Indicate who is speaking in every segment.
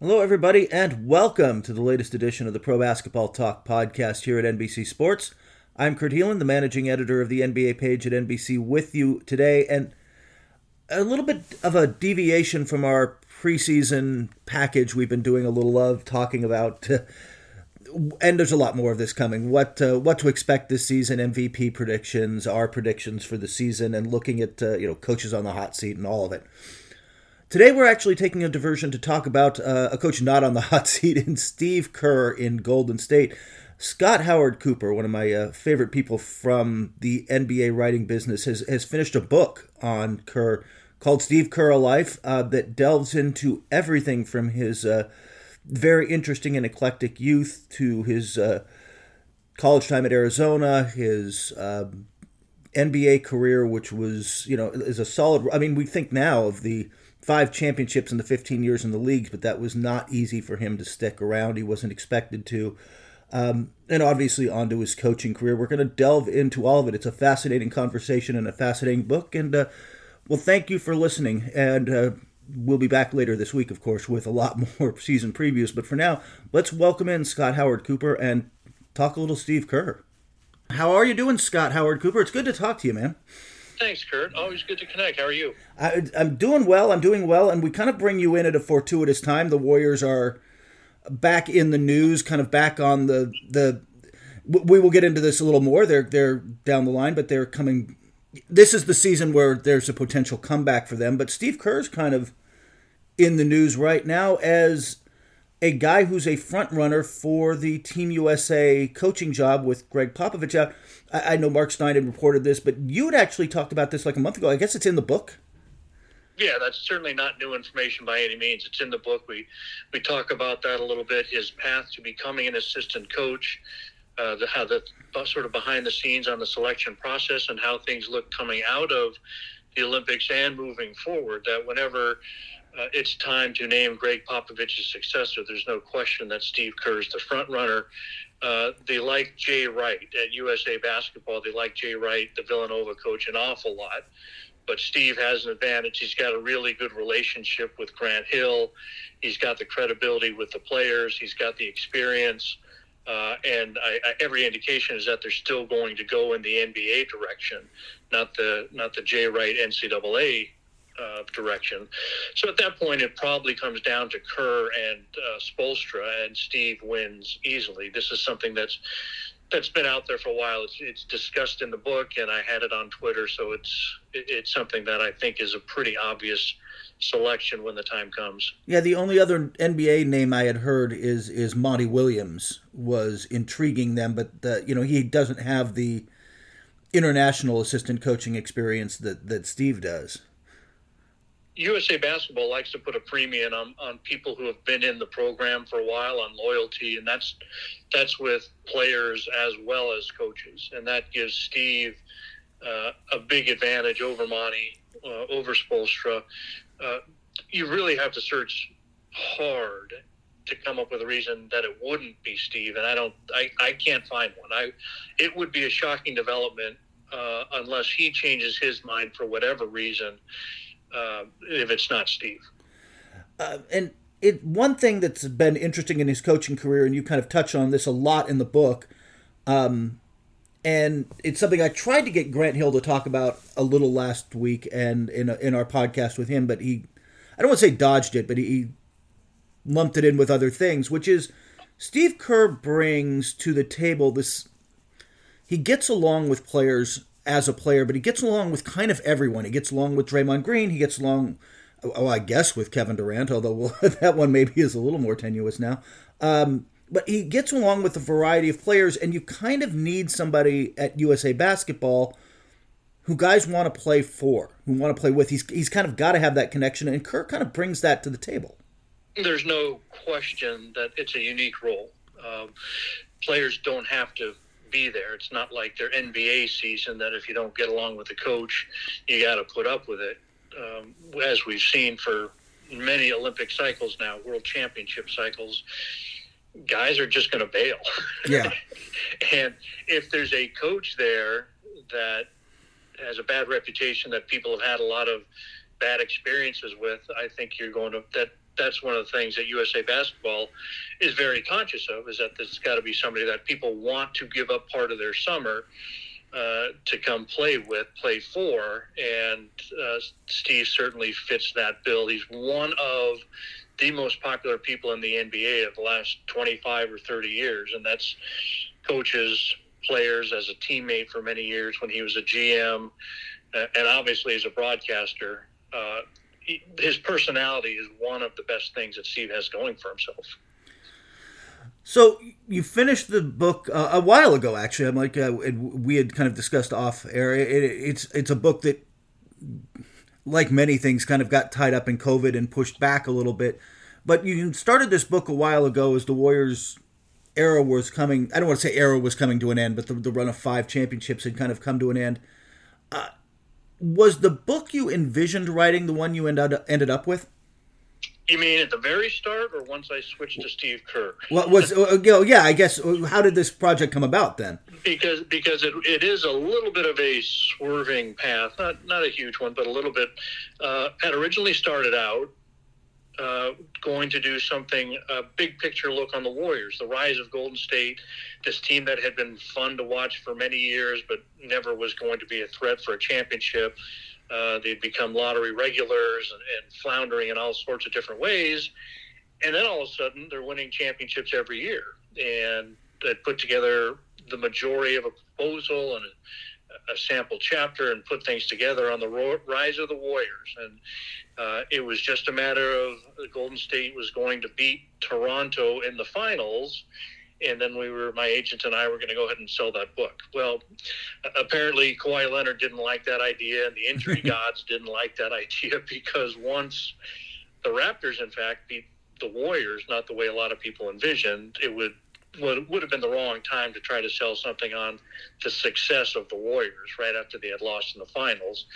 Speaker 1: Hello, everybody, and welcome to the latest edition of the Pro Basketball Talk podcast here at NBC Sports. I'm Kurt Helin, the managing editor of the NBA page at NBC, with you today. And a little bit of a deviation from our preseason package we've been doing a little of, talking about. Uh, and there's a lot more of this coming. What uh, what to expect this season? MVP predictions, our predictions for the season, and looking at uh, you know coaches on the hot seat and all of it. Today, we're actually taking a diversion to talk about uh, a coach not on the hot seat in Steve Kerr in Golden State. Scott Howard Cooper, one of my uh, favorite people from the NBA writing business, has, has finished a book on Kerr called Steve Kerr a Life uh, that delves into everything from his uh, very interesting and eclectic youth to his uh, college time at Arizona, his um, NBA career, which was, you know, is a solid. I mean, we think now of the five championships in the 15 years in the leagues, but that was not easy for him to stick around. He wasn't expected to. Um, and obviously, onto his coaching career. We're going to delve into all of it. It's a fascinating conversation and a fascinating book. And, uh, well, thank you for listening. And uh, we'll be back later this week, of course, with a lot more season previews. But for now, let's welcome in Scott Howard Cooper and talk a little Steve Kerr. How are you doing, Scott Howard Cooper? It's good to talk to you, man.
Speaker 2: Thanks, Kurt. Always good to connect. How are you?
Speaker 1: I, am doing well. I'm doing well, and we kind of bring you in at a fortuitous time. The Warriors are back in the news, kind of back on the the. We will get into this a little more. They're they're down the line, but they're coming. This is the season where there's a potential comeback for them. But Steve Kerr's kind of in the news right now as a guy who's a front runner for the Team USA coaching job with Gregg Popovich. I, I know Mark Stein had reported this, but you had actually talked about this like a month ago. I guess it's in the book.
Speaker 2: Yeah, that's certainly not new information by any means. It's in the book. We we talk about that a little bit. His path to becoming an assistant coach, uh, the, how the sort of behind the scenes on the selection process, and how things look coming out of the Olympics and moving forward. That whenever uh, it's time to name Gregg Popovich's successor. There's no question that Steve Kerr is the front runner. Uh, they like Jay Wright at USA Basketball. They like Jay Wright, the Villanova coach, an awful lot. But Steve has an advantage. He's got a really good relationship with Grant Hill. He's got the credibility with the players. He's got the experience. Uh, and I, I, every indication is that they're still going to go in the NBA direction, not the not the Jay Wright NCAA uh, direction. So at that point, it probably comes down to Kerr and uh, Spoelstra, and Steve wins easily. This is something that's that's been out there for a while. It's, it's discussed in the book, and I had it on Twitter, so it's it, it's something that I think is a pretty obvious selection when the time comes.
Speaker 1: Yeah, the only other NBA name I had heard is is Monty Williams was intriguing them, but the, you know he doesn't have the international assistant coaching experience that that Steve does.
Speaker 2: USA Basketball likes to put a premium on, on people who have been in the program for a while on loyalty, and that's that's with players as well as coaches, and that gives Steve uh, a big advantage over Monty, uh, over Spoelstra. Uh, you really have to search hard to come up with a reason that it wouldn't be Steve, and I don't, I, I can't find one. I, it would be a shocking development uh, unless he changes his mind for whatever reason uh, if it's not Steve.
Speaker 1: Uh, and it one thing that's been interesting in his coaching career, and you kind of touch on this a lot in the book, um, and it's something I tried to get Grant Hill to talk about a little last week and in a, in our podcast with him, but he, I don't want to say dodged it, but he lumped it in with other things, which is Steve Kerr brings to the table this. He gets along with players as a player, but he gets along with kind of everyone. He gets along with Draymond Green. He gets along, oh, I guess, with Kevin Durant, although well, that one maybe is a little more tenuous now. Um, but he gets along with a variety of players, and you kind of need somebody at USA Basketball who guys want to play for, who want to play with. He's he's kind of got to have that connection, and Kerr kind of brings that to the table.
Speaker 2: There's no question that it's a unique role. Um, players don't have to be there. It's not like their NBA season that if you don't get along with the coach, you got to put up with it. Um, as we've seen for many Olympic cycles now, world championship cycles, guys are just going to bail.
Speaker 1: Yeah.
Speaker 2: and if there's a coach there that has a bad reputation that people have had a lot of bad experiences with, I think you're going to that that's one of the things that USA Basketball is very conscious of is that there's got to be somebody that people want to give up part of their summer uh, to come play with, play for, and uh, Steve certainly fits that bill. He's one of the most popular people in the NBA of the last 25 or 30 years, and that's coaches, players, as a teammate for many years when he was a GM, uh, and obviously as a broadcaster. His personality is one of the best things that Steve has going for himself.
Speaker 1: So you finished the book uh, a while ago, actually. I'm like uh, we had kind of discussed off air. It, it, it's it's a book that like many things, kind of got tied up in COVID and pushed back a little bit. But you started this book a while ago as the Warriors era was coming. I don't want to say era was coming to an end, but the, the run of five championships had kind of come to an end. Uh, was the book you envisioned writing the one you end up, ended up with?
Speaker 2: You mean at the very start, or once I switched to Steve Kerr?
Speaker 1: What was? Uh, yeah, I guess. Uh, how did this project come about then?
Speaker 2: Because because it, it is a little bit of a swerving path, not not a huge one, but a little bit. Uh, had originally started out uh, going to do something a big picture look on the Warriors, the rise of Golden State, this team that had been fun to watch for many years, but never was going to be a threat for a championship. Uh, they'd become lottery regulars and, and, floundering in all sorts of different ways. And then all of a sudden, they're winning championships every year. And they put together the majority of a proposal and a, sample chapter and put things together on the ro- rise of the Warriors. And uh, it was just a matter of Golden State was going to beat Toronto in the finals and then we were my agent and I were going to go ahead and sell that book. Well, apparently Kawhi Leonard didn't like that idea, and the injury gods didn't like that idea because once the Raptors, in fact, beat the Warriors, not the way a lot of people envisioned, it would would, would have been the wrong time to try to sell something on the success of the Warriors right after they had lost in the finals.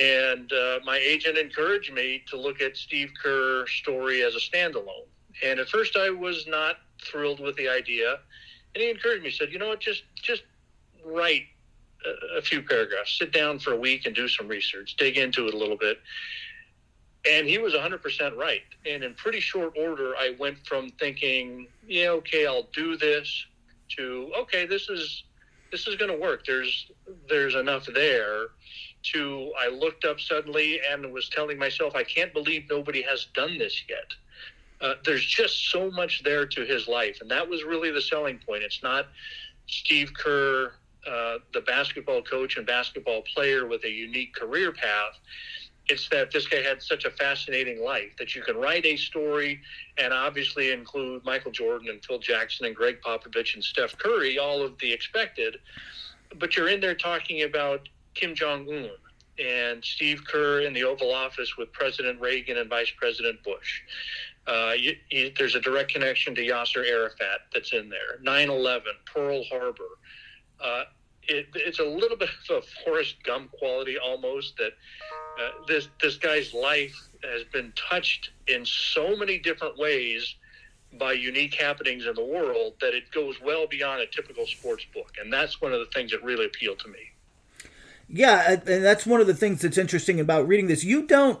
Speaker 2: And uh, my agent encouraged me to look at Steve Kerr's story as a standalone. And at first, I was not thrilled with the idea, and he encouraged me. Said, "You know what? Just just write a, a few paragraphs. Sit down for a week and do some research. Dig into it a little bit." And he was 100% right. And in pretty short order, I went from thinking, "Yeah, okay, I'll do this," to "Okay, this is this is going to work. There's there's enough there." To I looked up suddenly and was telling myself, "I can't believe nobody has done this yet." uh, there's just so much there to his life, and that was really the selling point. It's not Steve Kerr, uh, the basketball coach and basketball player with a unique career path. It's that this guy had such a fascinating life that you can write a story and obviously include Michael Jordan and Phil Jackson and Gregg Popovich and Steph Curry, all of the expected. But you're in there talking about Kim Jong Un and Steve Kerr in the Oval Office with President Reagan and Vice President Bush. Uh, you, you, there's a direct connection to Yasser Arafat that's in there. 9/11, Pearl Harbor. Uh, it, it's a little bit of a Forrest Gump quality almost that uh, this this guy's life has been touched in so many different ways by unique happenings in the world that it goes well beyond a typical sports book, and that's one of the things that really appealed to me.
Speaker 1: Yeah, and that's one of the things that's interesting about reading this. You don't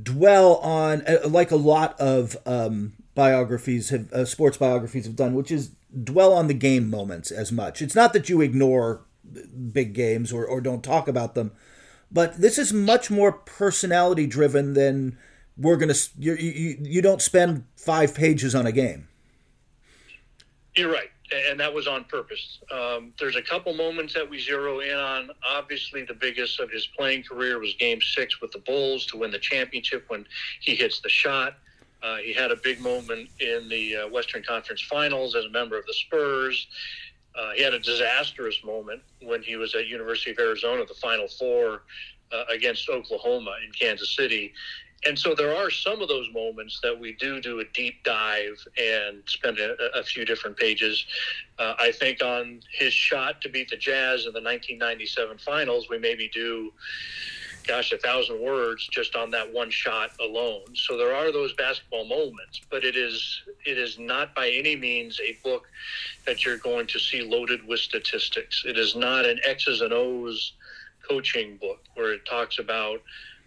Speaker 1: Dwell on uh, like a lot of um, biographies have uh, sports biographies have done which is dwell on the game moments as much. It's not that you ignore big games or, or don't talk about them but this is much more personality driven than we're gonna you, you, you don't spend five pages on a game.
Speaker 2: You're right, and that was on purpose. Um, there's a couple moments that we zero in on. Obviously, the biggest of his playing career was Game Six with the Bulls to win the championship when he hits the shot. Uh, he had a big moment in the uh, Western Conference Finals as a member of the Spurs. Uh, he had a disastrous moment when he was at University of Arizona, the Final Four uh, against Oklahoma in Kansas City. And so there are some of those moments that we do do a deep dive and spend a, a few different pages. Uh, I think on his shot to beat the Jazz in the 1997 Finals, we maybe do gosh, a thousand words just on that one shot alone. So there are those basketball moments, but it is it is not by any means a book that you're going to see loaded with statistics. It is not an X's and O's coaching book where it talks about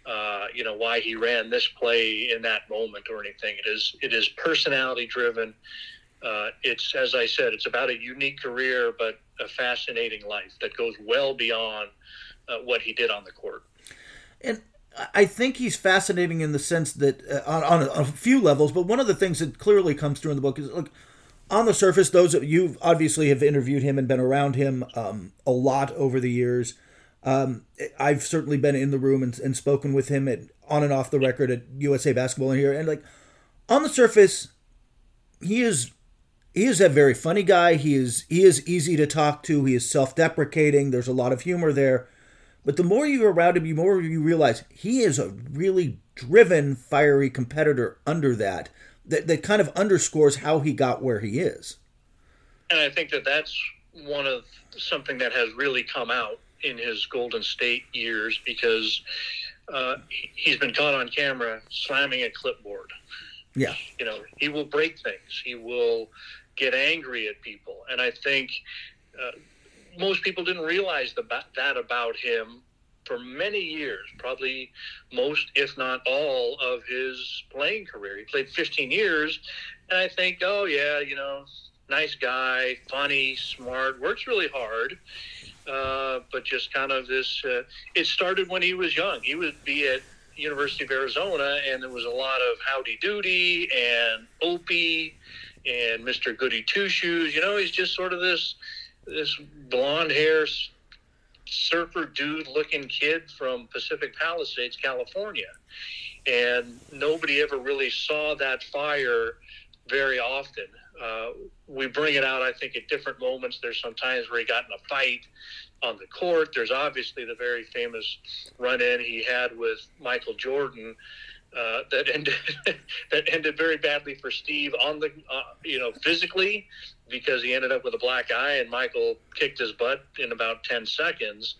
Speaker 2: uh, you know why he ran this play in that moment or anything. It is it is personality driven. Uh, it's as I said, it's about a unique career, but a fascinating life that goes well beyond uh, what he did on the court.
Speaker 1: And I think he's fascinating in the sense that uh, on, on, a, on, a, few levels, but one of the things that clearly comes through in the book is look on the surface. Those of you obviously have interviewed him and been around him um, a lot over the years. Um, I've certainly been in the room and, and spoken with him at, on and off the record at USA Basketball here, and like on the surface, he is he is a very funny guy. He is he is easy to talk to. He is self deprecating. There's a lot of humor there but the more you're around him, the more you realize he is a really driven, fiery competitor under that, that, that kind of underscores how he got where he is.
Speaker 2: And I think that that's one of something that has really come out in his Golden State years because uh, he's been caught on camera slamming a clipboard.
Speaker 1: Yeah.
Speaker 2: You know, he will break things. He will get angry at people. And I think uh, most people didn't realize the, that about him for many years, probably most, if not all, of his playing career. He played 15 years, and I think, oh, yeah, you know, nice guy, funny, smart, works really hard. Uh, but just kind of this, uh, it started when he was young. He would be at University of Arizona, and there was a lot of howdy doody and Opie and Mr. Goody Two Shoes. You know, he's just sort of this this blonde hair surfer dude looking kid from Pacific Palisades, California. And nobody ever really saw that fire very often. Uh, we bring it out, I think, at different moments. There's some times where he got in a fight on the court. There's obviously the very famous run in he had with Michael Jordan uh, that ended that ended very badly for Steve on the uh, you know physically because he ended up with a black eye and Michael kicked his butt in about 10 seconds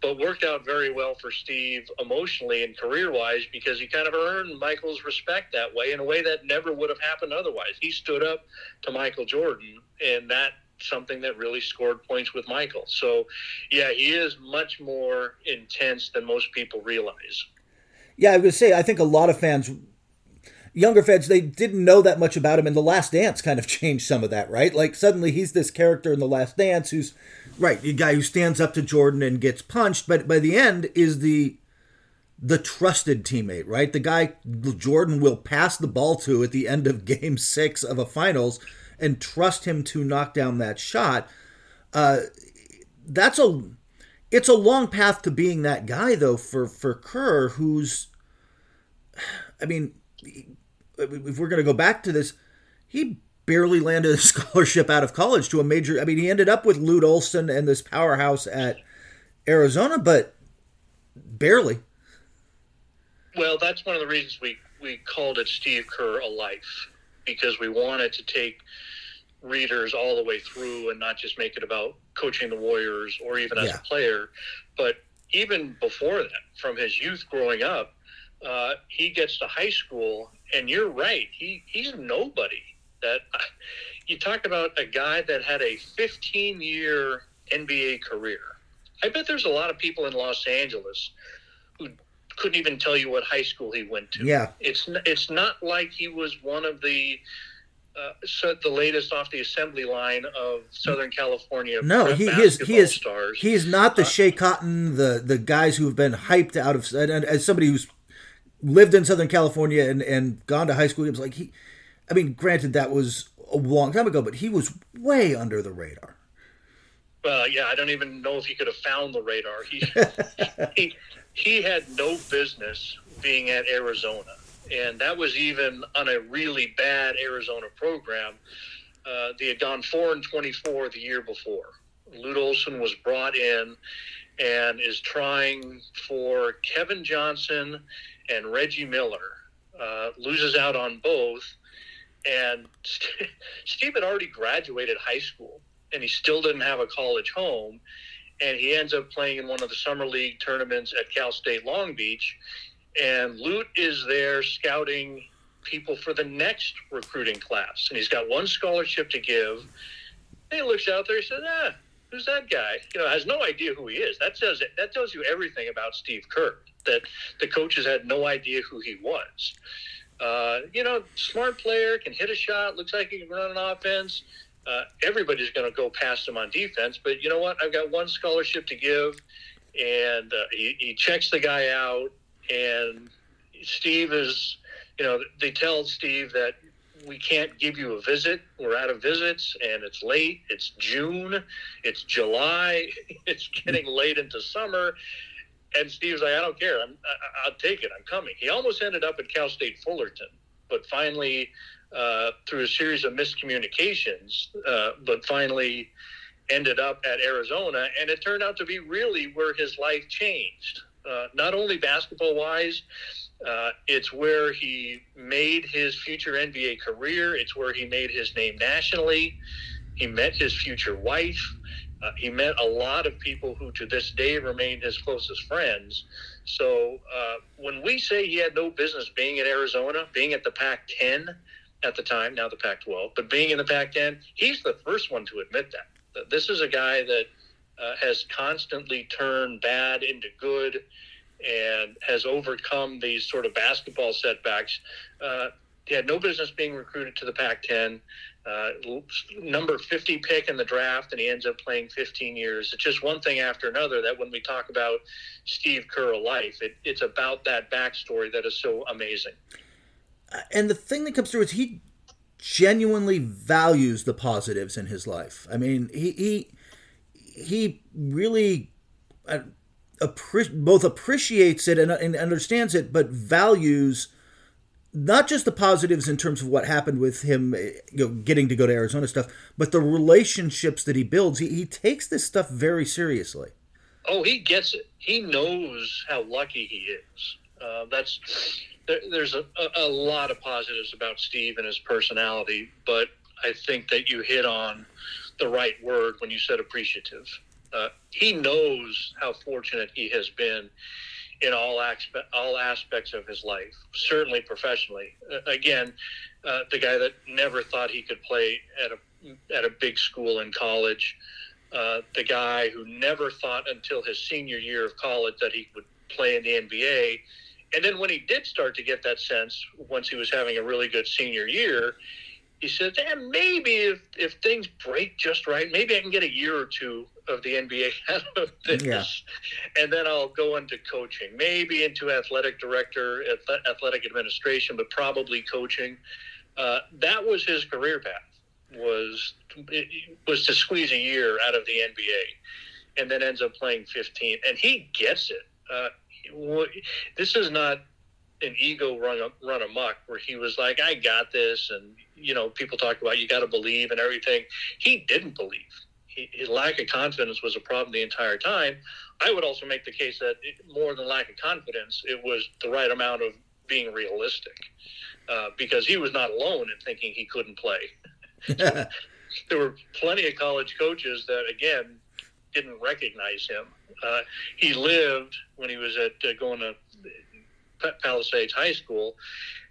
Speaker 2: but worked out very well for Steve emotionally and career wise because he kind of earned Michael's respect that way in a way that never would have happened otherwise. He stood up to Michael Jordan, and that something that really scored points with Michael. So, yeah, he is much more intense than most people realize.
Speaker 1: Yeah, I would say I think a lot of fans younger fans they didn't know that much about him and the last dance kind of changed some of that right like suddenly he's this character in the last dance who's right the guy who stands up to jordan and gets punched but by the end is the the trusted teammate right? The guy jordan will pass the ball to at the end of game six of a finals and trust him to knock down that shot. Uh that's a it's a long path to being that guy though for for kerr who's i mean if we're going to go back to this, he barely landed a scholarship out of college to a major. I mean, he ended up with Lute Olson and this powerhouse at Arizona, but barely.
Speaker 2: Well, that's one of the reasons we, we called it Steve Kerr a life because we wanted to take readers all the way through and not just make it about coaching the Warriors or even as yeah. a player, but even before that, from his youth growing up, uh, he gets to high school and you're right. He he's nobody. That you talk about a guy that had a 15 year NBA career. I bet there's a lot of people in Los Angeles who couldn't even tell you what high school he went to.
Speaker 1: Yeah,
Speaker 2: it's it's not like he was one of the uh, so the latest off the assembly line of Southern California.
Speaker 1: No, he, he is he is stars. he is not the uh, Schea Cotton, the the guys who have been hyped out of. And, and as somebody who's lived in Southern California and, and gone to high school. He was like he, I mean, granted that was a long time ago, but he was way under the radar.
Speaker 2: Well, yeah, I don't even know if he could have found the radar. He he he had no business being at Arizona, and that was even on a really bad Arizona program. Uh, they had gone four and twenty-four the year before. Lute Olson was brought in and is trying for Kevin Johnson and Reggie Miller. Uh, loses out on both. And Steve had already graduated high school and he still didn't have a college home. And he ends up playing in one of the summer league tournaments at Cal State Long Beach. And Lute is there scouting people for the next recruiting class. And he's got one scholarship to give. And he looks out there, he says, ah, who's that guy? You know, has no idea who he is. That says that tells you everything about Steve Kerr. That the coaches had no idea who he was. Uh, you know, smart player, can hit a shot, looks like he can run an offense. Uh, everybody's going to go past him on defense, but you know what? I've got one scholarship to give, and uh, he, he checks the guy out. And Steve is, you know, they tell Steve that we can't give you a visit. We're out of visits, and it's late. It's June. It's July. It's getting late into summer. And Steve's like, I don't care. I'm, I, will take it. I'm coming. He almost ended up at Cal State Fullerton, but finally, uh, through a series of miscommunications, uh, but finally ended up at Arizona. And it turned out to be really where his life changed, uh, not only basketball wise, uh, it's where he made his future NBA career. It's where he made his name nationally. He met his future wife. Uh, he met a lot of people who to this day remain his closest friends. So uh, when we say he had no business being in Arizona, being at the Pac 10 at the time, now the Pac 12, but being in the Pac 10, he's the first one to admit that. This is a guy that uh, has constantly turned bad into good and has overcome these sort of basketball setbacks. Uh, he had no business being recruited to the Pac 10. Uh, number 50 pick in the draft, and he ends up playing 15 years. It's just one thing after another that when we talk about Steve Kerr life, it, it's about that backstory that is so amazing.
Speaker 1: Uh, and the thing that comes through is he genuinely values the positives in his life. I mean, he he he really uh, appre- both appreciates it and, and understands it, but values not just the positives in terms of what happened with him you know, getting to go to Arizona stuff, but the relationships that he builds. He, he takes this stuff very seriously.
Speaker 2: Oh, he gets it. He knows how lucky he is. Uh, that's there, there's a, a, lot of positives about Steve and his personality, but I think that you hit on the right word when you said appreciative. Uh, he knows how fortunate he has been in all aspe- all aspects of his life, certainly professionally. Again, uh, the guy that never thought he could play at a at a big school in college, uh, the guy who never thought until his senior year of college that he would play in the NBA, And then when he did start to get that sense, once he was having a really good senior year, he said, eh, maybe if, if things break just right, maybe I can get a year or two of the NBA out of this.
Speaker 1: Yeah.
Speaker 2: And then I'll go into coaching, maybe into athletic director, athletic administration, but probably coaching. Uh, that was his career path was was to squeeze a year out of the NBA, and then ends up playing 15. And he gets it. Uh, this is not an ego run run amok where he was like, "I got this," and you know, people talk about you got to believe and everything. He didn't believe. His lack of confidence was a problem the entire time. I would also make the case that it, more than lack of confidence, it was the right amount of being realistic, uh, because he was not alone in thinking he couldn't play. there were plenty of college coaches that again didn't recognize him. Uh, he lived when he was at uh, going to Palisades High School.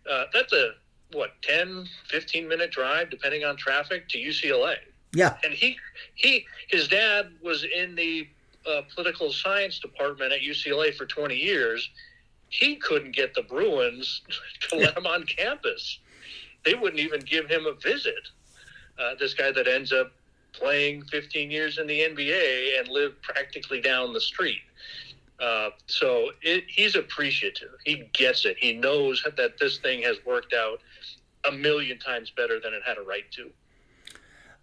Speaker 2: Uh, that's a what 10, 15 minute drive, depending on traffic, to UCLA.
Speaker 1: Yeah.
Speaker 2: And he he his dad was in the uh, political science department at UCLA for 20 years. He couldn't get the Bruins to let him on campus. They wouldn't even give him a visit uh, this guy that ends up playing 15 years in the NBA and lived practically down the street. Uh, so it, he's appreciative. He gets it. He knows that this thing has worked out a million times better than it had a right to.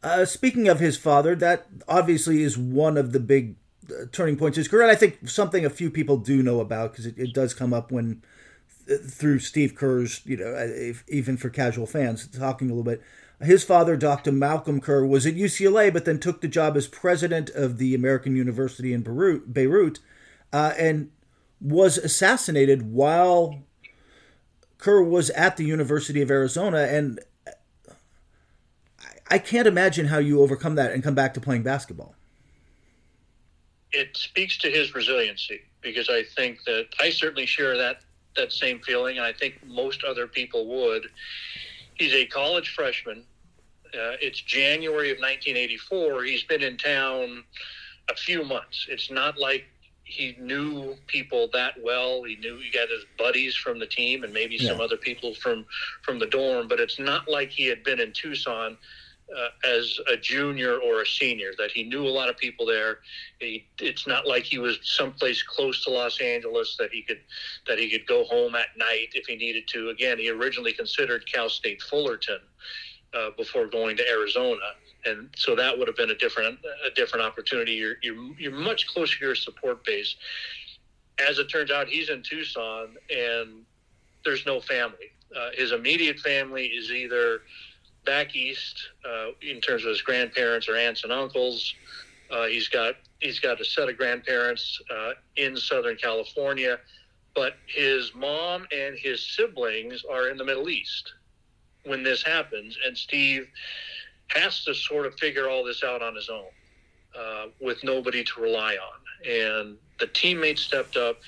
Speaker 1: Uh, speaking of his father, that obviously is one of the big uh, turning points in his career. And I think something a few people do know about because it, it does come up when uh, through Steve Kerr's, you know, uh, if, even for casual fans, talking a little bit. His father, Dr. Malcolm Kerr, was at UCLA, but then took the job as president of the American University in Beirut, Beirut uh, and was assassinated while Kerr was at the University of Arizona. And I can't imagine how you overcome that and come back to playing basketball.
Speaker 2: It speaks to his resiliency because I think that I certainly share that that same feeling, and I think most other people would. He's a college freshman. Uh, it's January of 1984. He's been in town a few months. It's not like he knew people that well. He knew he got his buddies from the team and maybe some other people from from the dorm, but it's not like he had been in Tucson uh, as a junior or a senior. That he knew a lot of people there. He, it's not like he was someplace close to Los Angeles that he could that he could go home at night if he needed to. Again, he originally considered Cal State Fullerton uh, before going to Arizona, and so that would have been a different a different opportunity. You're you're you're much closer to your support base. As it turns out, he's in Tucson, and there's no family. Uh, his immediate family is either back east uh, in terms of his grandparents or aunts and uncles. Uh, he's got he's got a set of grandparents uh, in Southern California, but his mom and his siblings are in the Middle East when this happens, and Steve has to sort of figure all this out on his own uh, with nobody to rely on. And the teammates stepped up,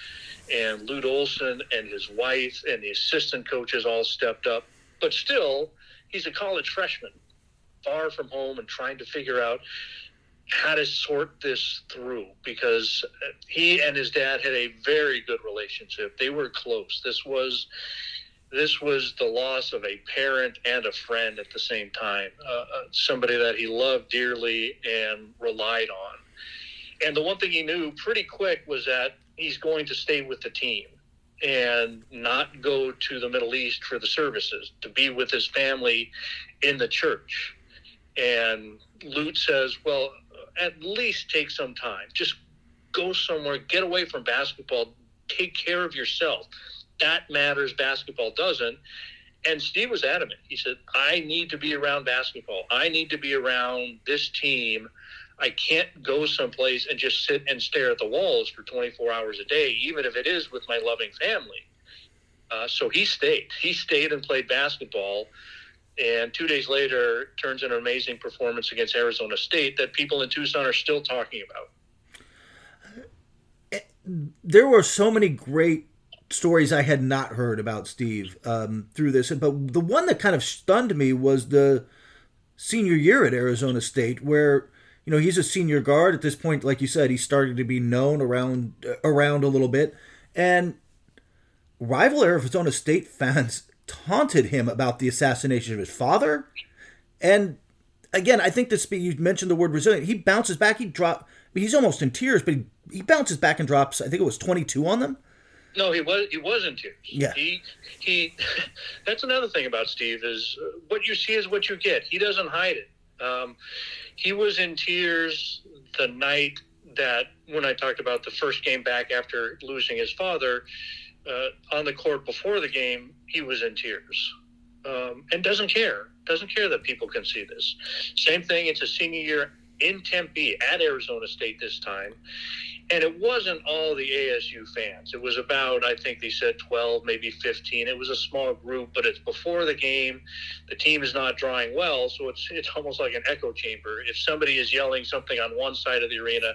Speaker 2: and Lute Olson and his wife and the assistant coaches all stepped up. But still, he's a college freshman, far from home, and trying to figure out how to sort this through because he and his dad had a very good relationship. They were close. This was this was the loss of a parent and a friend at the same time. Uh, uh, somebody that he loved dearly and relied on. And the one thing he knew pretty quick was that he's going to stay with the team and not go to the Middle East for the services, to be with his family in the church. And Lute says, well, at least take some time. Just go somewhere, get away from basketball, take care of yourself. That matters, basketball doesn't. And Steve was adamant. He said, I need to be around basketball. I need to be around this team. I can't go someplace and just sit and stare at the walls for 24 hours a day, even if it is with my loving family. Uh, so he stayed. He stayed and played basketball. And two days later, turns in an amazing performance against Arizona State that people in Tucson are still talking about.
Speaker 1: There were so many great stories I had not heard about Steve um, through this, but the one that kind of stunned me was the senior year at Arizona State, where you know he's a senior guard at this point. Like you said, he's starting to be known around around a little bit, and rival Arizona State fans taunted him about the assassination of his father. And again, I think this you mentioned the word resilient. He bounces back. He drop. He's almost in tears, but he, he bounces back and drops. I think it was 22 on them.
Speaker 2: No, he was he was in tears.
Speaker 1: Yeah.
Speaker 2: He he. That's another thing about Steve is uh, what you see is what you get. He doesn't hide it. Um, he was in tears the night that when I talked about the first game back after losing his father uh, on the court before the game, he was in tears um, and doesn't care. Doesn't care that people can see this. Same thing. It's a senior year in Tempe at Arizona State this time. And it wasn't all the ASU fans. It was about, I think they said 12, maybe 15. It was a small group, but it's before the game. The team is not drawing well, so it's it's almost like an echo chamber. If somebody is yelling something on one side of the arena,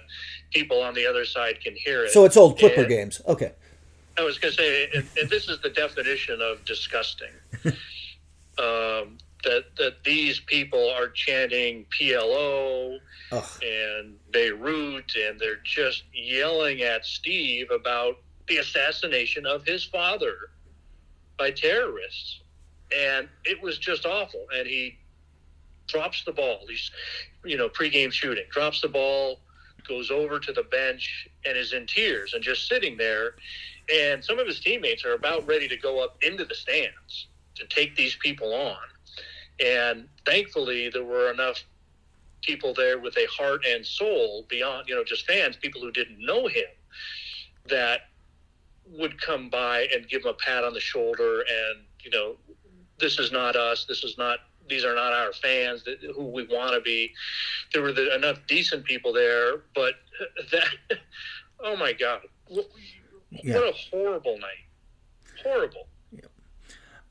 Speaker 2: people on the other side can hear it.
Speaker 1: So it's old Clipper
Speaker 2: And-
Speaker 1: games. Okay.
Speaker 2: I was going to say, and, and this is the definition of disgusting. um, that that these people are chanting PLO
Speaker 1: Ugh.
Speaker 2: and Beirut, and they're just yelling at Steve about the assassination of his father by terrorists, and it was just awful. And he drops the ball. He's, you know, pregame shooting, drops the ball, goes over to the bench, and is in tears and just sitting there. And some of his teammates are about ready to go up into the stands to take these people on. And thankfully, there were enough people there with a heart and soul beyond, you know, just fans, people who didn't know him, that would come by and give him a pat on the shoulder and, you know, this is not us. This is not, these are not our fans that, who we want to be. There were the, enough decent people there, but that, oh my God. What,
Speaker 1: Yeah.
Speaker 2: what a horrible night. Horrible.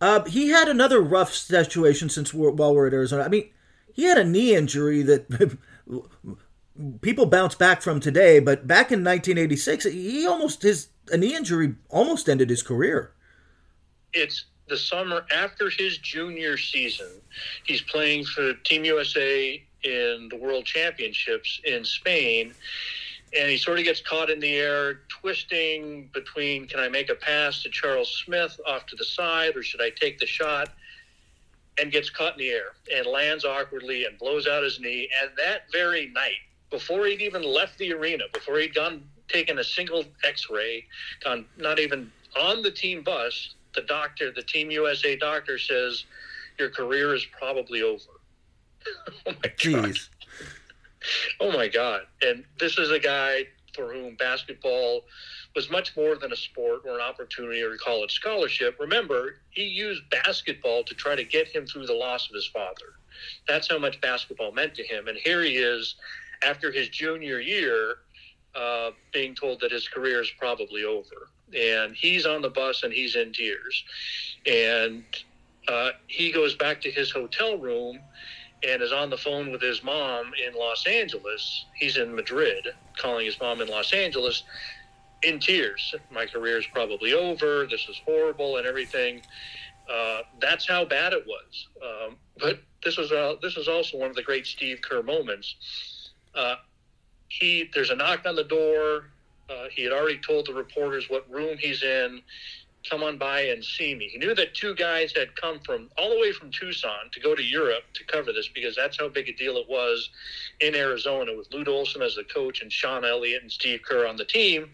Speaker 1: Uh, he had another rough situation since we're, while we're at Arizona. I mean, he had a knee injury that people bounce back from today, but back in 1986, he almost his a knee injury almost ended his career.
Speaker 2: it's the summer after his junior season. He's playing for Team USA in the World Championships in Spain. And he sort of gets caught in the air, twisting between can I make a pass to Charles Smith off to the side or should I take the shot? And gets caught in the air and lands awkwardly and blows out his knee. And that very night, before he'd even left the arena, before he'd gone taken a single x-ray, gone not even on the team bus, the doctor, the Team USA doctor says, Your career is probably over. oh my God. Oh my God. And this is a guy for whom basketball was much more than a sport or an opportunity or a college scholarship. Remember, he used basketball to try to get him through the loss of his father. That's how much basketball meant to him. And here he is after his junior year uh, being told that his career is probably over. And he's on the bus and he's in tears. And uh, he goes back to his hotel room and is on the phone with his mom in Los Angeles. He's in Madrid, calling his mom in Los Angeles in tears. My career is probably over. This is horrible and everything. Uh, that's how bad it was. Um, but this was uh, this was also one of the great Steve Kerr moments. Uh, he there's a knock on the door. Uh, he had already told the reporters what room he's in. Come on by and see me. He knew that two guys had come from all the way from Tucson to go to Europe to cover this because that's how big a deal it was in Arizona with Lute Olson as the coach and Sean Elliott and Steve Kerr on the team.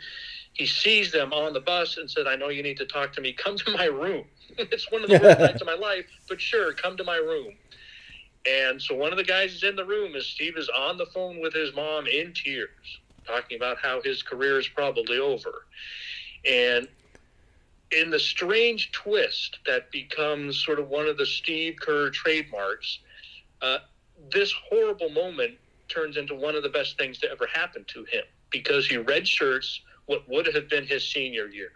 Speaker 2: He sees them on the bus and said, I know you need to talk to me. Come to my room. it's one of the worst nights of my life, but sure, come to my room. And so one of the guys is in the room as Steve is on the phone with his mom in tears, talking about how his career is probably over. And in the strange twist that becomes sort of one of the Steve Kerr trademarks, uh, this horrible moment turns into one of the best things to ever happen to him because he redshirts what would have been his senior year,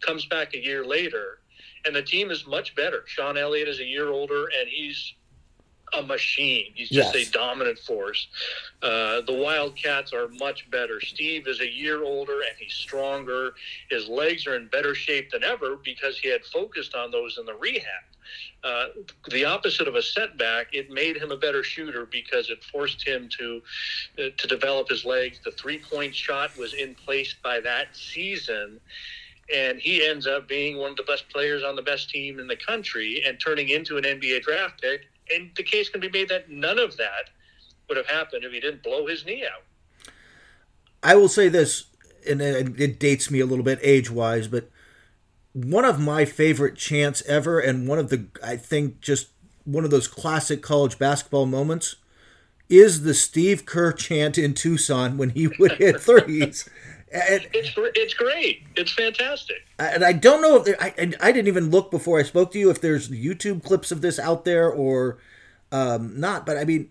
Speaker 2: comes back a year later, and the team is much better. Sean Elliott is a year older, and he's a machine. He's just
Speaker 1: Yes.
Speaker 2: a dominant force. Uh, the Wildcats are much better. Steve is a year older and he's stronger. His legs are in better shape than ever because he had focused on those in the rehab. Uh, the opposite of a setback, it made him a better shooter because it forced him to uh, to develop his legs. The three point shot was in place by that season, and he ends up being one of the best players on the best team in the country and turning into an NBA draft pick. And the case can be made that none of that would have happened if he didn't blow his knee out.
Speaker 1: I will say this, and it dates me a little bit age wise, but one of my favorite chants ever, and one of the, I think, just one of those classic college basketball moments is the Steve Kerr chant in Tucson when he would hit threes.
Speaker 2: And, it's it's great. It's fantastic.
Speaker 1: And I don't know if there, I I didn't even look before I spoke to you if there's YouTube clips of this out there or um, not. But I mean,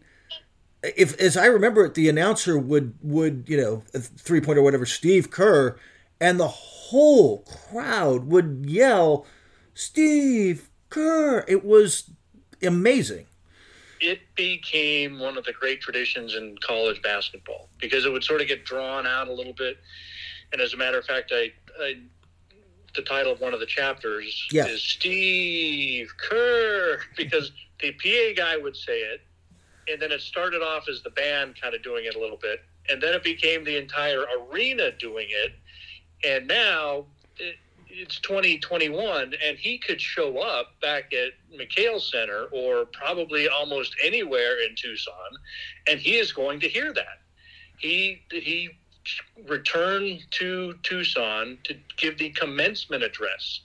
Speaker 1: if as I remember it, the announcer would would you know three point or whatever Steve Kerr, and the whole crowd would yell Steve Kerr. It was amazing
Speaker 2: it became one of the great traditions in college basketball because it would sort of get drawn out a little bit. And as a matter of fact, I, I the title of one of the chapters yeah. is Steve Kerr because the PA guy would say it, and then it started off as the band kind of doing it a little bit, and then it became the entire arena doing it, and now it, it's 2021 and he could show up back at McKale Center or probably almost anywhere in Tucson and he is going to hear that. He he returned to Tucson to give the commencement address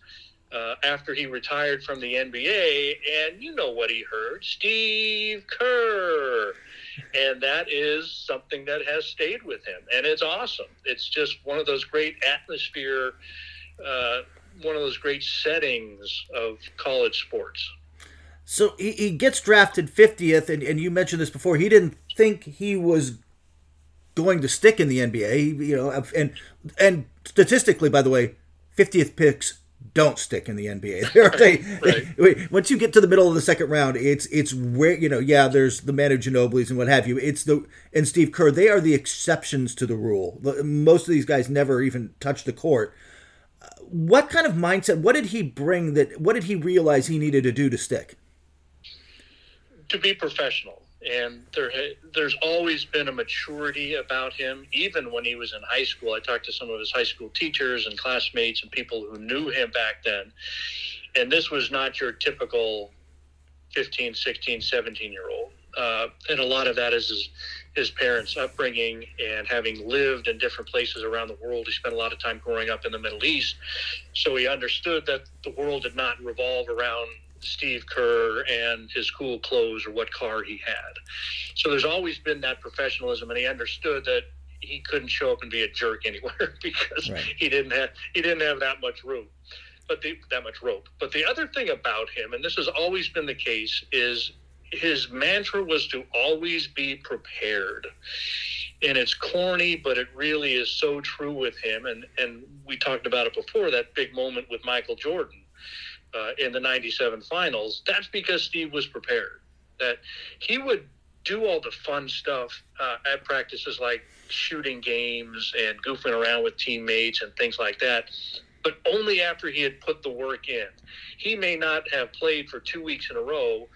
Speaker 2: uh, after he retired from the NBA and you know what he heard Steve Kerr and that is something that has stayed with him and it's awesome. It's just one of those great atmosphere uh, one of those great settings of college sports.
Speaker 1: So he, he gets drafted 50th, and, and you mentioned this before. He didn't think he was going to stick in the NBA. You know, and and statistically, by the way, 50th picks don't stick in the NBA. they, right. once you get to the middle of the second round, it's it's where you know, yeah, there's the Manu Ginobili's and what have you. It's the and Steve Kerr. They are the exceptions to the rule. Most of these guys never even touch the court uh, what kind of mindset? What did he bring? That what did he realize he needed to do to stick?
Speaker 2: To be professional, and there there's always been a maturity about him. Even when he was in high school, I talked to some of his high school teachers and classmates and people who knew him back then, and this was not your typical 15, 16, 17 year old. Uh, and a lot of that is his, his parents' upbringing and having lived in different places around the world. He spent a lot of time growing up in the Middle East, so he understood that the world did not revolve around Steve Kerr and his cool clothes or what car he had. So there's always been that professionalism, and he understood that he couldn't show up and be a jerk anywhere because right. he didn't have he didn't have that much room but the, that much rope. But the other thing about him, and this has always been the case, is his mantra was to always be prepared. And it's corny, but it really is so true with him. And and we talked about it before that big moment with Michael Jordan uh, in the '97 finals. That's because Steve was prepared. That he would do all the fun stuff uh, at practices like shooting games and goofing around with teammates and things like that but only after he had put the work in. He may not have played for two weeks in a row,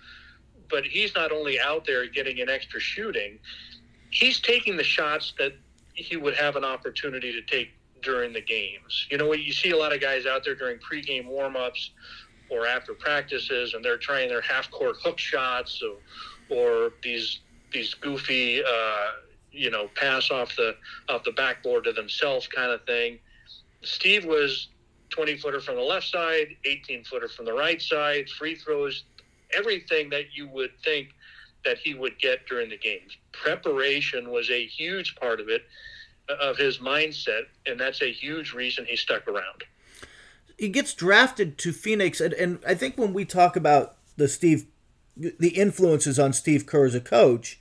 Speaker 2: but he's not only out there getting an extra shooting, he's taking the shots that he would have an opportunity to take during the games. You know, you see a lot of guys out there during pregame warmups or after practices, and they're trying their half-court hook shots or, or these these goofy, uh, you know, pass off the off the backboard to themselves kind of thing. Steve was 20 footer from the left side, 18 footer from the right side, free throws, everything that you would think that he would get during the games. Preparation was a huge part of it, of his mindset, and that's a huge reason he stuck around.
Speaker 1: He gets drafted to Phoenix, and, and I think when we talk about the Steve, the influences on Steve Kerr as a coach,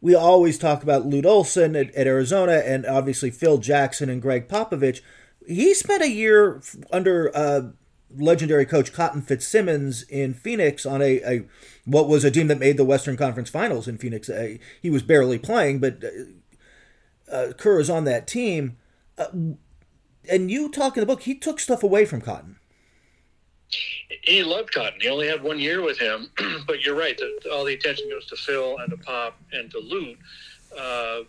Speaker 1: we always talk about Lute Olson at, at Arizona, and obviously Phil Jackson and Gregg Popovich. He spent a year under uh, legendary coach Cotton Fitzsimmons in Phoenix on a, a what was a team that made the Western Conference Finals in Phoenix. Uh, he was barely playing, but uh, uh Kerr is on that team. Uh, and you talk in the book, he took stuff away from Cotton.
Speaker 2: He loved Cotton. He only had one year with him, but you're right. The, all the attention goes to Phil and to Pop and to Lute. Uh,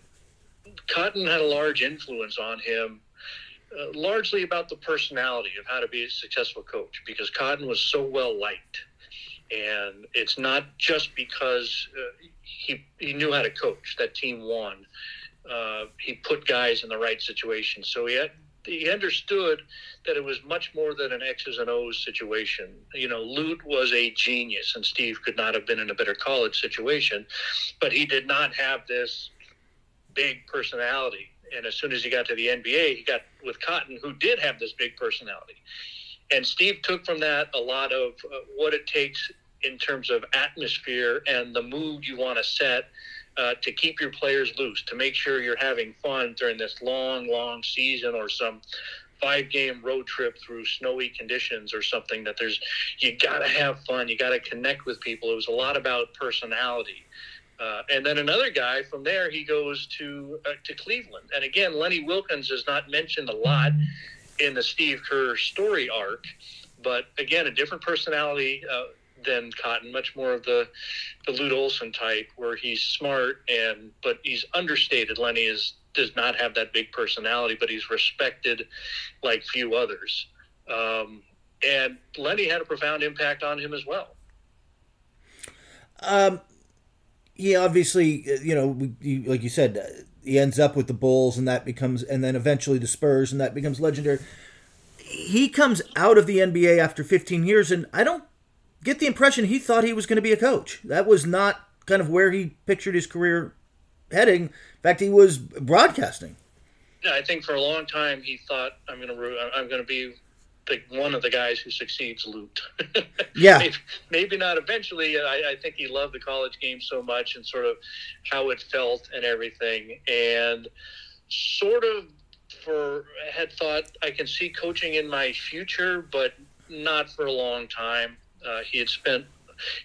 Speaker 2: Cotton had a large influence on him uh, largely about the personality of how to be a successful coach because Cotton was so well liked. And it's not just because uh, he, he knew how to coach, that team won. Uh, he put guys in the right situation. So he had, he understood that it was much more than an X's and O's situation. You know, Lute was a genius, and Steve could not have been in a better college situation, but he did not have this big personality. And as soon as he got to the NBA, he got with Cotton, who did have this big personality. And Steve took from that a lot of uh, what it takes in terms of atmosphere and the mood you want to set uh, to keep your players loose, to make sure you're having fun during this long, long season or some five game road trip through snowy conditions or something that there's you got to have fun. You got to connect with people. It was a lot about personality. Uh, and then another guy from there he goes to uh, to cleveland. And again lenny wilkens is not mentioned a lot in the steve kerr story arc but again a different personality uh, than Cotton, much more of the the Lute Olson type, where he's smart and but he's understated. Lenny is does not have that big personality, but he's respected like few others. Um, and Lenny had a profound impact on him as well.
Speaker 1: Um, yeah, obviously, you know, like you said, he ends up with the Bulls, and that becomes, and then eventually the Spurs, and that becomes legendary. He comes out of the NBA after 15 years, and I don't get the impression he thought he was going to be a coach. That was not kind of where he pictured his career heading. In fact, he was broadcasting.
Speaker 2: Yeah, I think for a long time he thought I'm going to I'm going to be the, one of the guys who succeeds Lute.
Speaker 1: yeah,
Speaker 2: maybe, maybe, not eventually. Uh, I, I think he loved the college game so much and sort of how it felt and everything, and sort of for had thought I can see coaching in my future, but not for a long time. Uh, he had spent,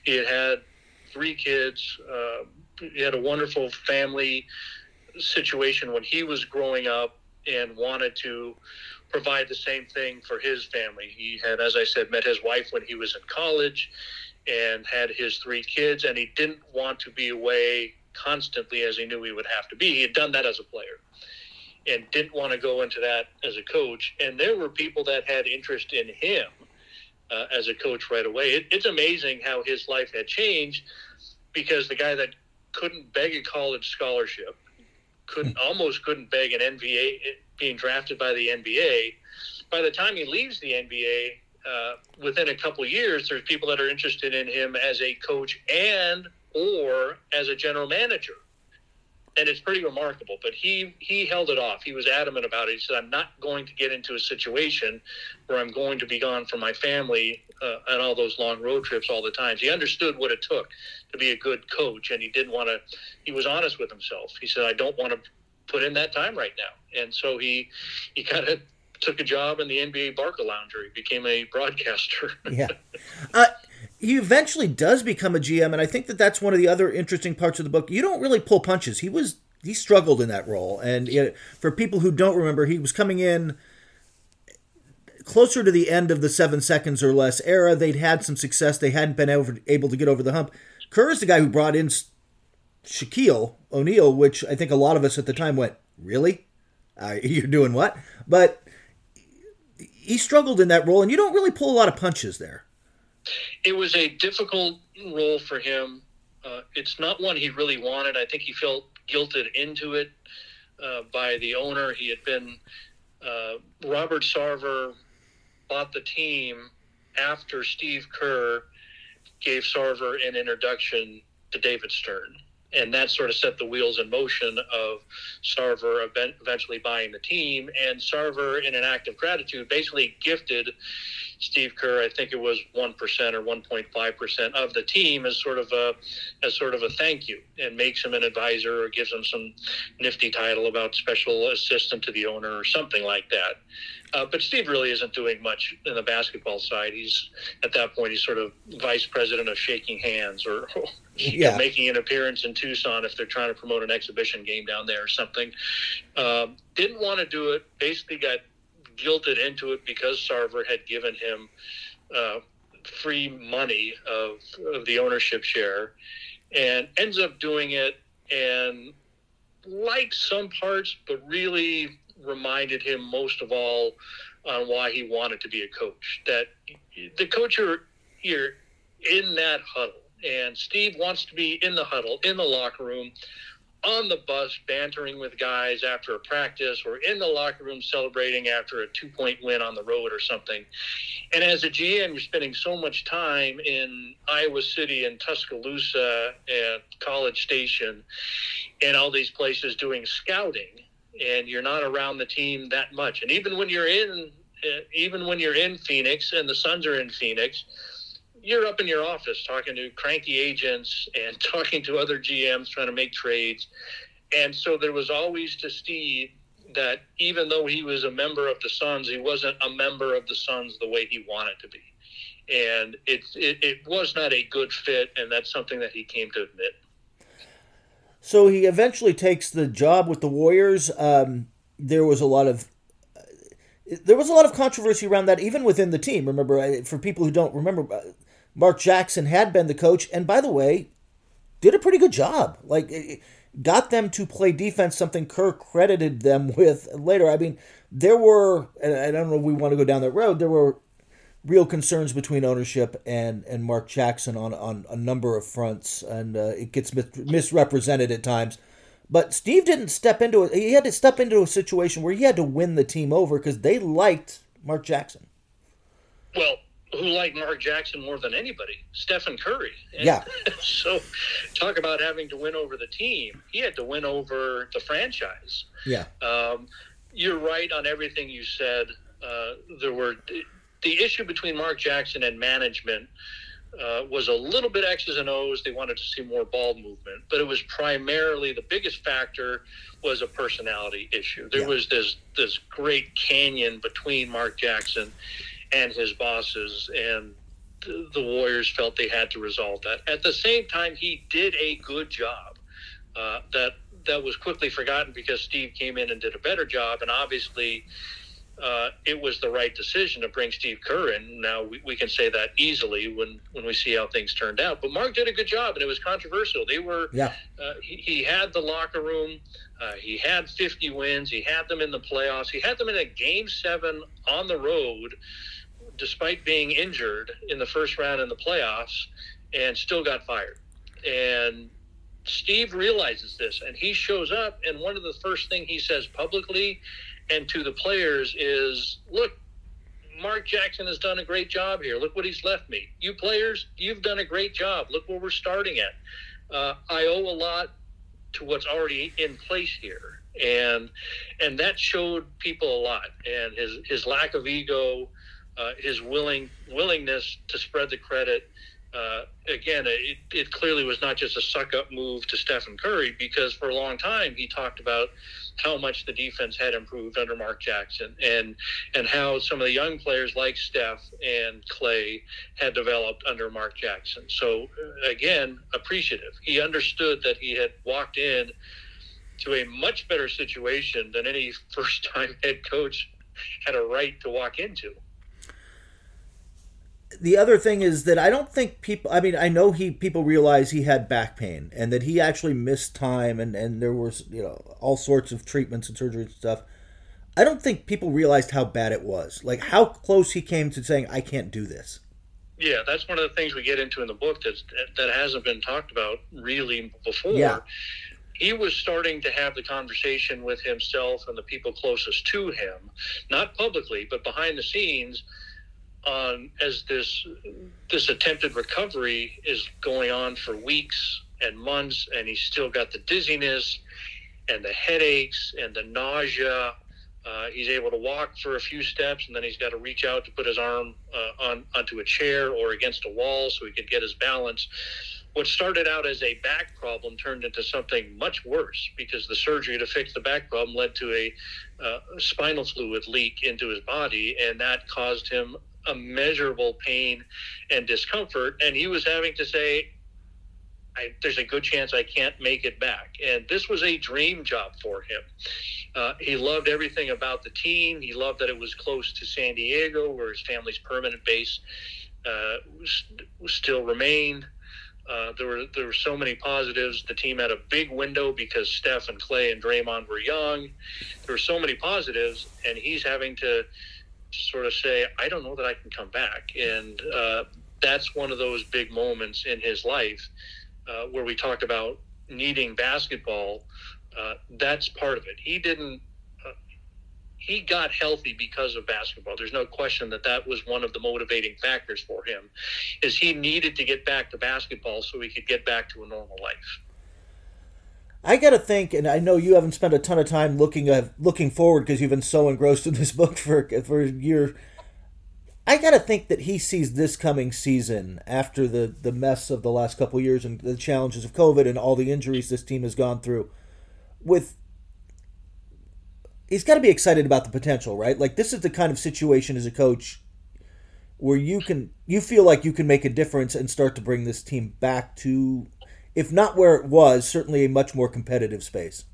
Speaker 2: he had had three kids. Uh, he had a wonderful family situation when he was growing up and wanted to provide the same thing for his family. He had, as I said, met his wife when he was in college and had his three kids, and he didn't want to be away constantly as he knew he would have to be. He had done that as a player and didn't want to go into that as a coach. And there were people that had interest in him uh, as a coach right away. It, it's amazing how his life had changed because the guy that couldn't beg a college scholarship, couldn't hmm. almost couldn't beg an NBA being drafted by the NBA. By the time he leaves the NBA, uh, within a couple years, there's people that are interested in him as a coach and or as a general manager and it's pretty remarkable. But he he held it off. He was adamant about it. He said, "I'm not going to get into a situation where I'm going to be gone from my family uh, on all those long road trips all the time." He understood what it took to be a good coach, and he didn't want to. He was honest with himself. He said, "I don't want to put in that time right now," and so he he kind of took a job in the NBA Barcalounger. He became a broadcaster.
Speaker 1: yeah. Uh, he eventually does become a GM, and I think that that's one of the other interesting parts of the book. You don't really pull punches. He was he struggled in that role, and it, for people who don't remember, he was coming in closer to the end of the seven seconds or less era. They'd had some success. They hadn't been able, able to get over the hump. Kerr is the guy who brought in Shaquille O'Neal, which I think a lot of us at the time went, "Really? Uh, you're doing what?" But he struggled in that role, and you don't really pull a lot of punches there.
Speaker 2: It was a difficult role for him. Uh, it's not one he really wanted. I think he felt guilted into it uh, by the owner. He had been uh, Robert Sarver bought the team after Steve Kerr gave Sarver an introduction to David Stern. And that sort of set the wheels in motion of Sarver eventually buying the team. And Sarver, in an act of gratitude, basically gifted Steve Kerr, I think it was one percent or one point five percent of the team as sort of a as sort of a thank you, and makes him an advisor or gives him some nifty title about special assistant to the owner or something like that. Uh, but Steve really isn't doing much in the basketball side. He's at that point he's sort of vice president of shaking hands or yeah. making an appearance in Tucson if they're trying to promote an exhibition game down there or something. Um, didn't want to do it. Basically got guilted into it because Sarver had given him uh, free money of, of the ownership share and ends up doing it and likes some parts, but really reminded him most of all on why he wanted to be a coach. That the coach you're, you're in that huddle, and Steve wants to be in the huddle, in the locker room, on the bus, bantering with guys after a practice, or in the locker room celebrating after a two point win on the road or something. And as a GM, you're spending so much time in Iowa City and Tuscaloosa and College Station and all these places doing scouting and you're not around the team that much. And even when you're in, uh, even when you're in Phoenix and the Suns are in Phoenix, you're up in your office talking to cranky agents and talking to other GMs trying to make trades. And so there was always to Steve that even though he was a member of the Suns, he wasn't a member of the Suns the way he wanted to be. And it, it, it was not a good fit, and that's something that he came to admit.
Speaker 1: So he eventually takes the job with the Warriors. Um, there was a lot of there was a lot of controversy around that, even within the team. Remember, for people who don't remember, uh, Mark Jackson had been the coach, and by the way, did a pretty good job. Like, got them to play defense, something Kerr credited them with later. I mean, there were, I don't know if we want to go down that road, there were real concerns between ownership and, and Mark Jackson on, on a number of fronts, and uh, it gets mis- misrepresented at times. But Steve didn't step into it. He had to step into a situation where he had to win the team over because they liked Mark Jackson.
Speaker 2: Well, who liked Mark Jackson more than anybody? Stephen Curry.
Speaker 1: And yeah.
Speaker 2: so, talk about having to win over the team. He had to win over the franchise.
Speaker 1: Yeah.
Speaker 2: Um, you're right on everything you said. Uh, there were the issue between Mark Jackson and management uh, was a little bit X's and O's. They wanted to see more ball movement, but it was primarily the biggest factor was a personality issue. There yeah. was this this great canyon between Mark Jackson and his bosses, and the, Warriors felt they had to resolve that. At the same time, he did a good job. Uh, that that was quickly forgotten because Steve came in and did a better job, and obviously uh, it was the right decision to bring Steve Kerr in. Now we, we can say that easily when, when we see how things turned out. But Mark did a good job, and it was controversial. They were,
Speaker 1: yeah.
Speaker 2: Uh, he, he, had the locker room. Uh, he had 50 wins. He had them in the playoffs. He had them in a game seven on the road, despite being injured in the first round in the playoffs, and still got fired. And Steve realizes this, and he shows up. And one of the first thing he says publicly and to the players is look, Mark Jackson has done a great job here. Look what he's left me. You players, you've done a great job. Look where we're starting at. Uh, I owe a lot to what's already in place here, and and that showed people a lot. And his his lack of ego, uh, his willing willingness to spread the credit, uh, again, it, it clearly was not just a suck up move to Stephen Curry because for a long time he talked about how much the defense had improved under Mark Jackson and and how some of the young players like Steph and Klay had developed under Mark Jackson. So uh, again, appreciative. He understood that he had walked in to a much better situation than any first time head coach had a right to walk into
Speaker 1: the other thing is that I don't think people. I mean, I know he people realize he had back pain and that he actually missed time and and there was you know all sorts of treatments and surgery and stuff. I don't think people realized how bad it was. Like how close he came to saying, "I can't do this."
Speaker 2: Yeah, that's one of the things we get into in the book that that hasn't been talked about really before.
Speaker 1: Yeah.
Speaker 2: He was starting to have the conversation with himself and the people closest to him, not publicly, but behind the scenes on as this this attempted recovery is going on for weeks and months, and he's still got the dizziness and the headaches and the nausea. Uh, he's able to walk for a few steps, and then he's got to reach out to put his arm uh, on onto a chair or against a wall so he could get his balance. What started out as a back problem turned into something much worse because the surgery to fix the back problem led to a uh, spinal fluid leak into his body, and that caused him immeasurable pain and discomfort. And he was having to say, there's a good chance I can't make it back. And this was a dream job for him. Uh, he loved everything about the team. He loved that it was close to San Diego, where his family's permanent base uh, still remained. Uh, there were there were so many positives. The team had a big window because Steph and Klay and Draymond were young. There were so many positives, and he's having to sort of say, "I don't know that I can come back." And uh, that's one of those big moments in his life uh, where we talked about needing basketball. Uh, that's part of it. He didn't he got healthy because of basketball. There's no question that that was one of the motivating factors for him. Is he needed to get back to basketball so he could get back to a normal life.
Speaker 1: I got to think, and I know you haven't spent a ton of time looking uh, looking forward because you've been so engrossed in this book for for a year. I got to think that he sees this coming season after the the mess of the last couple years and the challenges of COVID and all the injuries this team has gone through, with he's got to be excited about the potential, right? Like this is the kind of situation as a coach where you can you feel like you can make a difference and start to bring this team back to if not where it was, certainly a much more competitive space.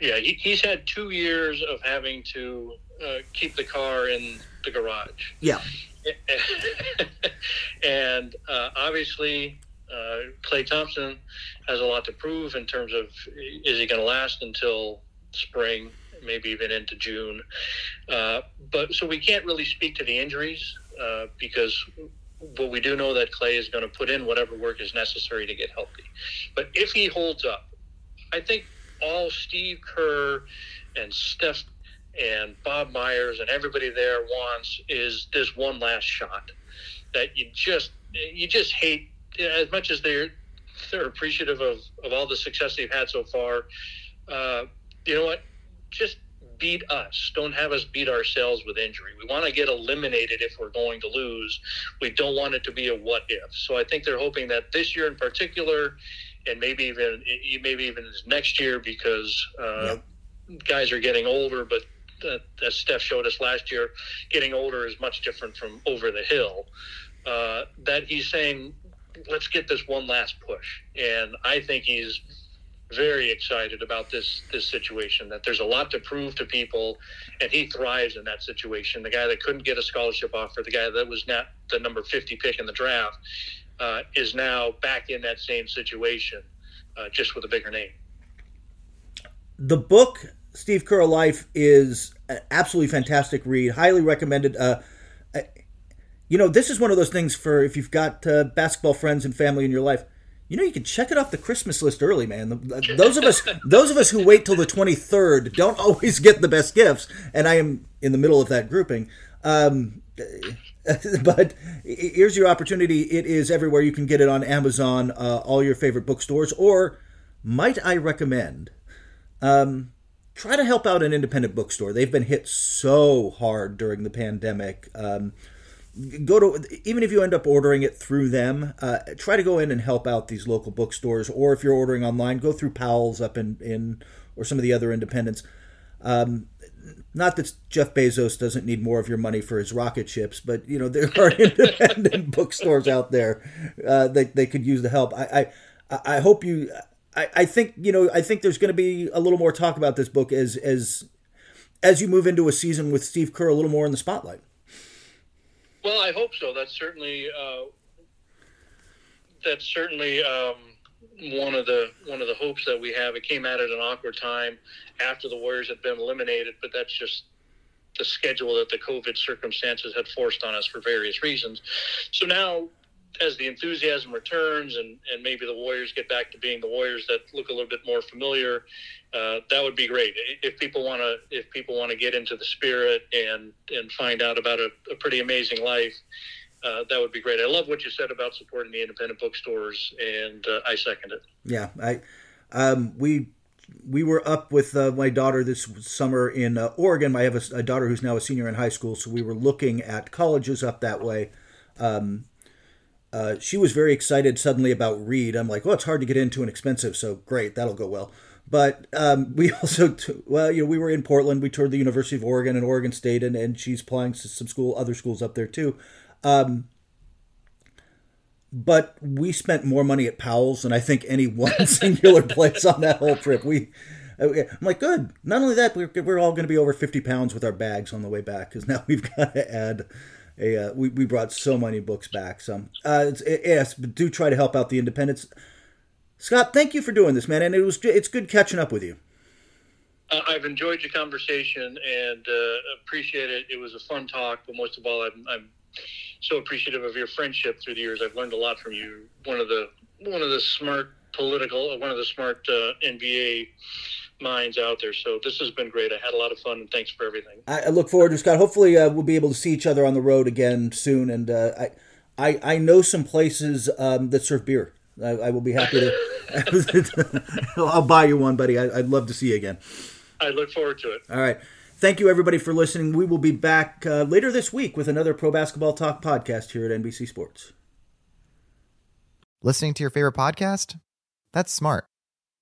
Speaker 2: Yeah, he, he's had two years of having to uh, keep the car in the garage.
Speaker 1: Yeah.
Speaker 2: and uh, obviously, uh, Klay Thompson has a lot to prove in terms of is he going to last until spring maybe even into June. Uh, but so we can't really speak to the injuries uh, because but we do know that Klay is going to put in whatever work is necessary to get healthy. But if he holds up, I think all Steve Kerr and Steph and Bob Myers and everybody there wants is this one last shot that you just you just hate as much as they're they're appreciative of, of all the success they've had so far. Uh, you know what? just beat us. Don't have us beat ourselves with injury. We want to get eliminated if we're going to lose. We don't want it to be a what if. So I think they're hoping that this year in particular, and maybe even maybe even next year because uh, yeah. guys are getting older. But uh, as Steph showed us last year, getting older is much different from over the hill. Uh, that he's saying, let's get this one last push, and I think he's very excited about this this situation. That there's a lot to prove to people, and he thrives in that situation. The guy that couldn't get a scholarship offer, the guy that was not the number 50 pick in the draft, uh, is now back in that same situation, uh, just with a bigger name.
Speaker 1: The book Steve Kerr Life is an absolutely fantastic read. Highly recommended. Uh, uh, you know, this is one of those things for if you've got uh, basketball friends and family in your life you know, you can check it off the Christmas list early, man. Those of us, those of us who wait till the twenty third, don't always get the best gifts, and I am in the middle of that grouping. Um, but here's your opportunity. It is everywhere. You can get it on Amazon, uh, all your favorite bookstores, or might I recommend? Um, try to help out an independent bookstore. They've been hit so hard during the pandemic. Um, go to even if you end up ordering it through them uh, try to go in and help out these local bookstores or if you're ordering online go through powell's up in, in or some of the other independents. Um, not that jeff bezos doesn't need more of your money for his rocket ships but you know there are independent bookstores out there uh, that they could use the help. I i, I hope you I, I think you know i think there's going to be a little more talk about this book as as as you move into a season with steve kerr a little more in the spotlight
Speaker 2: well, I hope so. That's certainly uh, that's certainly um, one of the one of the hopes that we have. It came out at an awkward time after the Warriors had been eliminated, but that's just the schedule that the COVID circumstances had forced on us for various reasons. So now, as the enthusiasm returns and, and maybe the Warriors get back to being the Warriors that look a little bit more familiar, uh, that would be great. If people want to, if people want to get into the spirit and and find out about a, a pretty amazing life, uh, that would be great. I love what you said about supporting the independent bookstores, and uh, I second it.
Speaker 1: Yeah, I um, we we were up with uh, my daughter this summer in uh, Oregon. I have a, a, daughter who's now a senior in high school, so we were looking at colleges up that way. Um, uh, she was very excited suddenly about Reed. I'm like, oh, it's hard to get into and expensive, so great, that'll go well. But um, we also, t- well, you know, we were in Portland. We toured the University of Oregon and Oregon State, and, and she's applying to some school, other schools up there too. Um, but we spent more money at Powell's than I think any one singular place on that whole trip. We, I'm like, good. Not only that, we're, we're all going to be over 50 pounds with our bags on the way back because now we've got to add a uh, we we brought so many books back. So uh, it, yes, but do try to help out the independents. Scott, thank you for doing this, man, and it was it's good catching up with you.
Speaker 2: Uh, I've enjoyed your conversation and uh, appreciate it. It was a fun talk, but most of all, I'm, I'm so appreciative of your friendship through the years. I've learned a lot from you. One of the one of the smart political, one of the smart uh, NBA minds out there. So this has been great. I had a lot of fun, and thanks for everything.
Speaker 1: I, I look forward to Scott. Hopefully, uh, we'll be able to see each other on the road again soon. And uh, I, I, I know some places um, that serve beer. I, I will be happy to. I'll buy you one, buddy. I, would love to see you again.
Speaker 2: I look forward to it.
Speaker 1: All right. Thank you, everybody, for listening. We will be back uh, later this week with another Pro Basketball Talk podcast here at NBC Sports.
Speaker 3: Listening to your favorite podcast? That's smart.